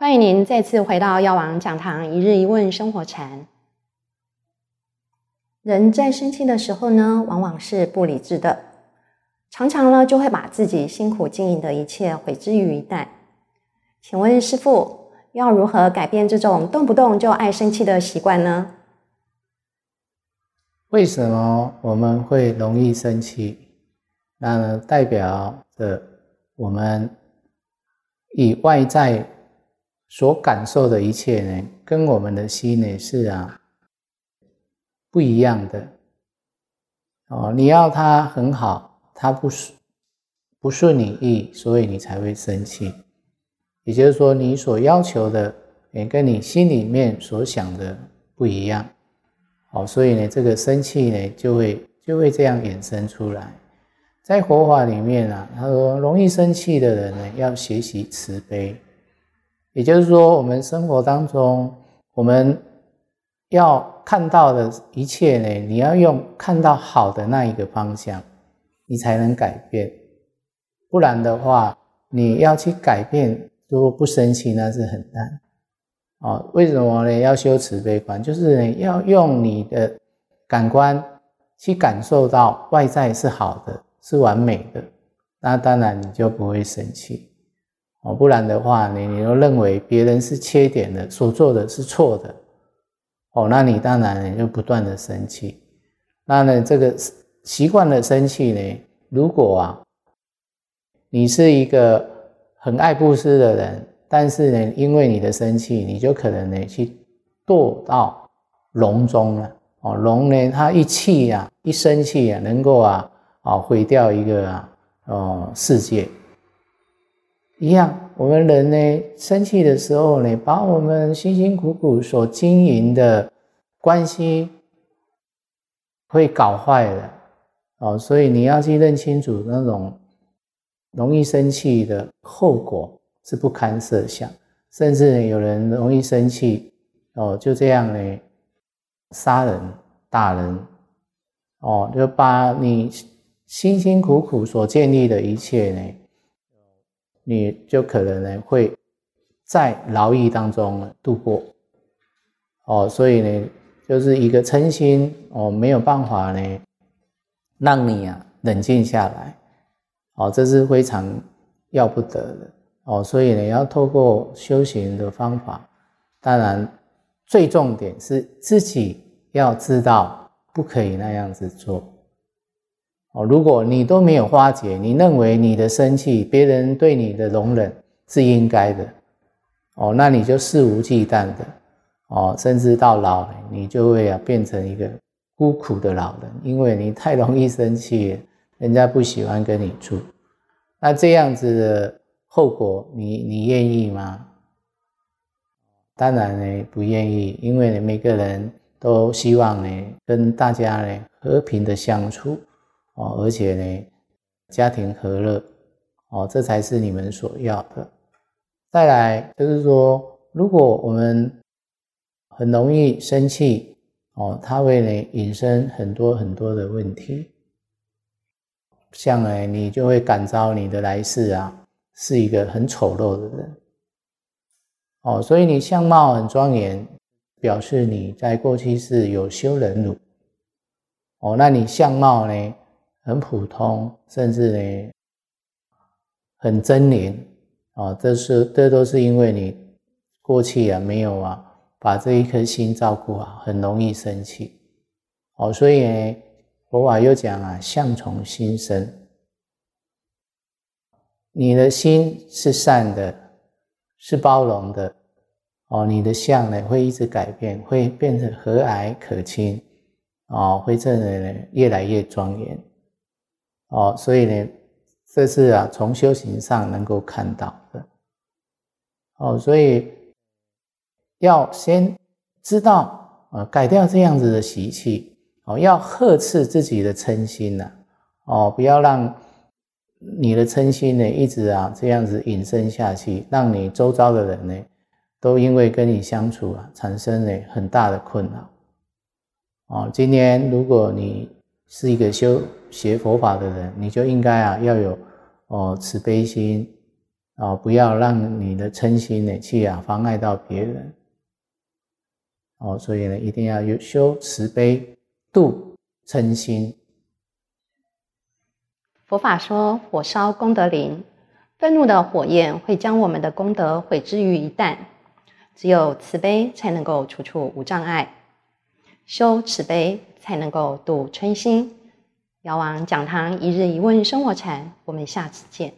欢迎您再次回到药王讲堂一日一问生活禅。人在生气的时候呢，往往是不理智的，常常呢就会把自己辛苦经营的一切毁之于一旦。请问师父，要如何改变这种动不动就爱生气的习惯呢？为什么我们会容易生气？那代表着我们以外在所感受的一切呢，跟我们的心呢是啊不一样的。哦，你要他很好，他不顺不顺你意，所以你才会生气。也就是说，你所要求的也跟你心里面所想的不一样。哦，所以呢，这个生气呢就会就会这样衍生出来。在佛法里面啊，他说，容易生气的人呢，要学习慈悲。也就是说，我们生活当中，我们要看到的一切呢，你要用看到好的那一个方向，你才能改变。不然的话，你要去改变，如果不生气，那是很难。哦，为什么呢？要修慈悲观，就是呢，要用你的感官去感受到外在是好的。是完美的，那当然你就不会生气哦。不然的话，你你都认为别人是缺点的，所做的是错的哦，那你当然你就不断的生气。那呢，这个习惯了生气呢，如果啊，你是一个很爱布施的人，但是呢，因为你的生气，你就可能呢去堕到龙中了哦。龙呢，它一气呀，一生气啊，能够啊。啊，毁掉一个啊，哦，世界一样。我们人呢，生气的时候呢，把我们辛辛苦苦所经营的关系会搞坏了。哦，所以你要去认清楚那种容易生气的后果是不堪设想。甚至有人容易生气，哦，就这样呢，杀人、打人，哦，就把你。辛辛苦苦所建立的一切呢，你就可能呢会在劳役当中度过。哦，所以呢，就是一个嗔心哦，没有办法呢让你啊冷静下来。哦，这是非常要不得的。哦，所以呢，要透过修行的方法，当然最重点是自己要知道不可以那样子做。哦，如果你都没有化解，你认为你的生气，别人对你的容忍是应该的，哦，那你就肆无忌惮的，哦，甚至到老，你就会啊变成一个孤苦的老人，因为你太容易生气，人家不喜欢跟你住，那这样子的后果，你你愿意吗？当然呢，不愿意，因为每个人都希望呢跟大家呢和平的相处。哦，而且呢，家庭和乐，哦，这才是你们所要的。再来就是说，如果我们很容易生气，哦，它会呢引申很多很多的问题。像呢，你就会感召你的来世啊，是一个很丑陋的人。哦，所以你相貌很庄严，表示你在过去是有修忍辱。哦，那你相貌呢？很普通，甚至呢，很狰狞啊！这是这都是因为你过去啊没有啊把这一颗心照顾好，很容易生气哦。所以呢，佛法又讲啊，相从心生。你的心是善的，是包容的哦，你的相呢会一直改变，会变成和蔼可亲哦，会这呢越来越庄严。哦，所以呢，这是啊，从修行上能够看到的。哦，所以要先知道啊，改掉这样子的习气。哦，要呵斥自己的嗔心呐。哦，不要让你的嗔心呢一直啊这样子引申下去，让你周遭的人呢都因为跟你相处啊产生了很大的困扰。哦，今天如果你。是一个修学佛法的人，你就应该啊要有哦慈悲心哦，不要让你的嗔心呢去啊妨碍到别人。哦，所以呢，一定要有修慈悲度嗔心。佛法说，火烧功德林，愤怒的火焰会将我们的功德毁之于一旦。只有慈悲才能够处处无障碍，修慈悲才能够度春心。遥望讲堂一日一问生活禅，我们下次见。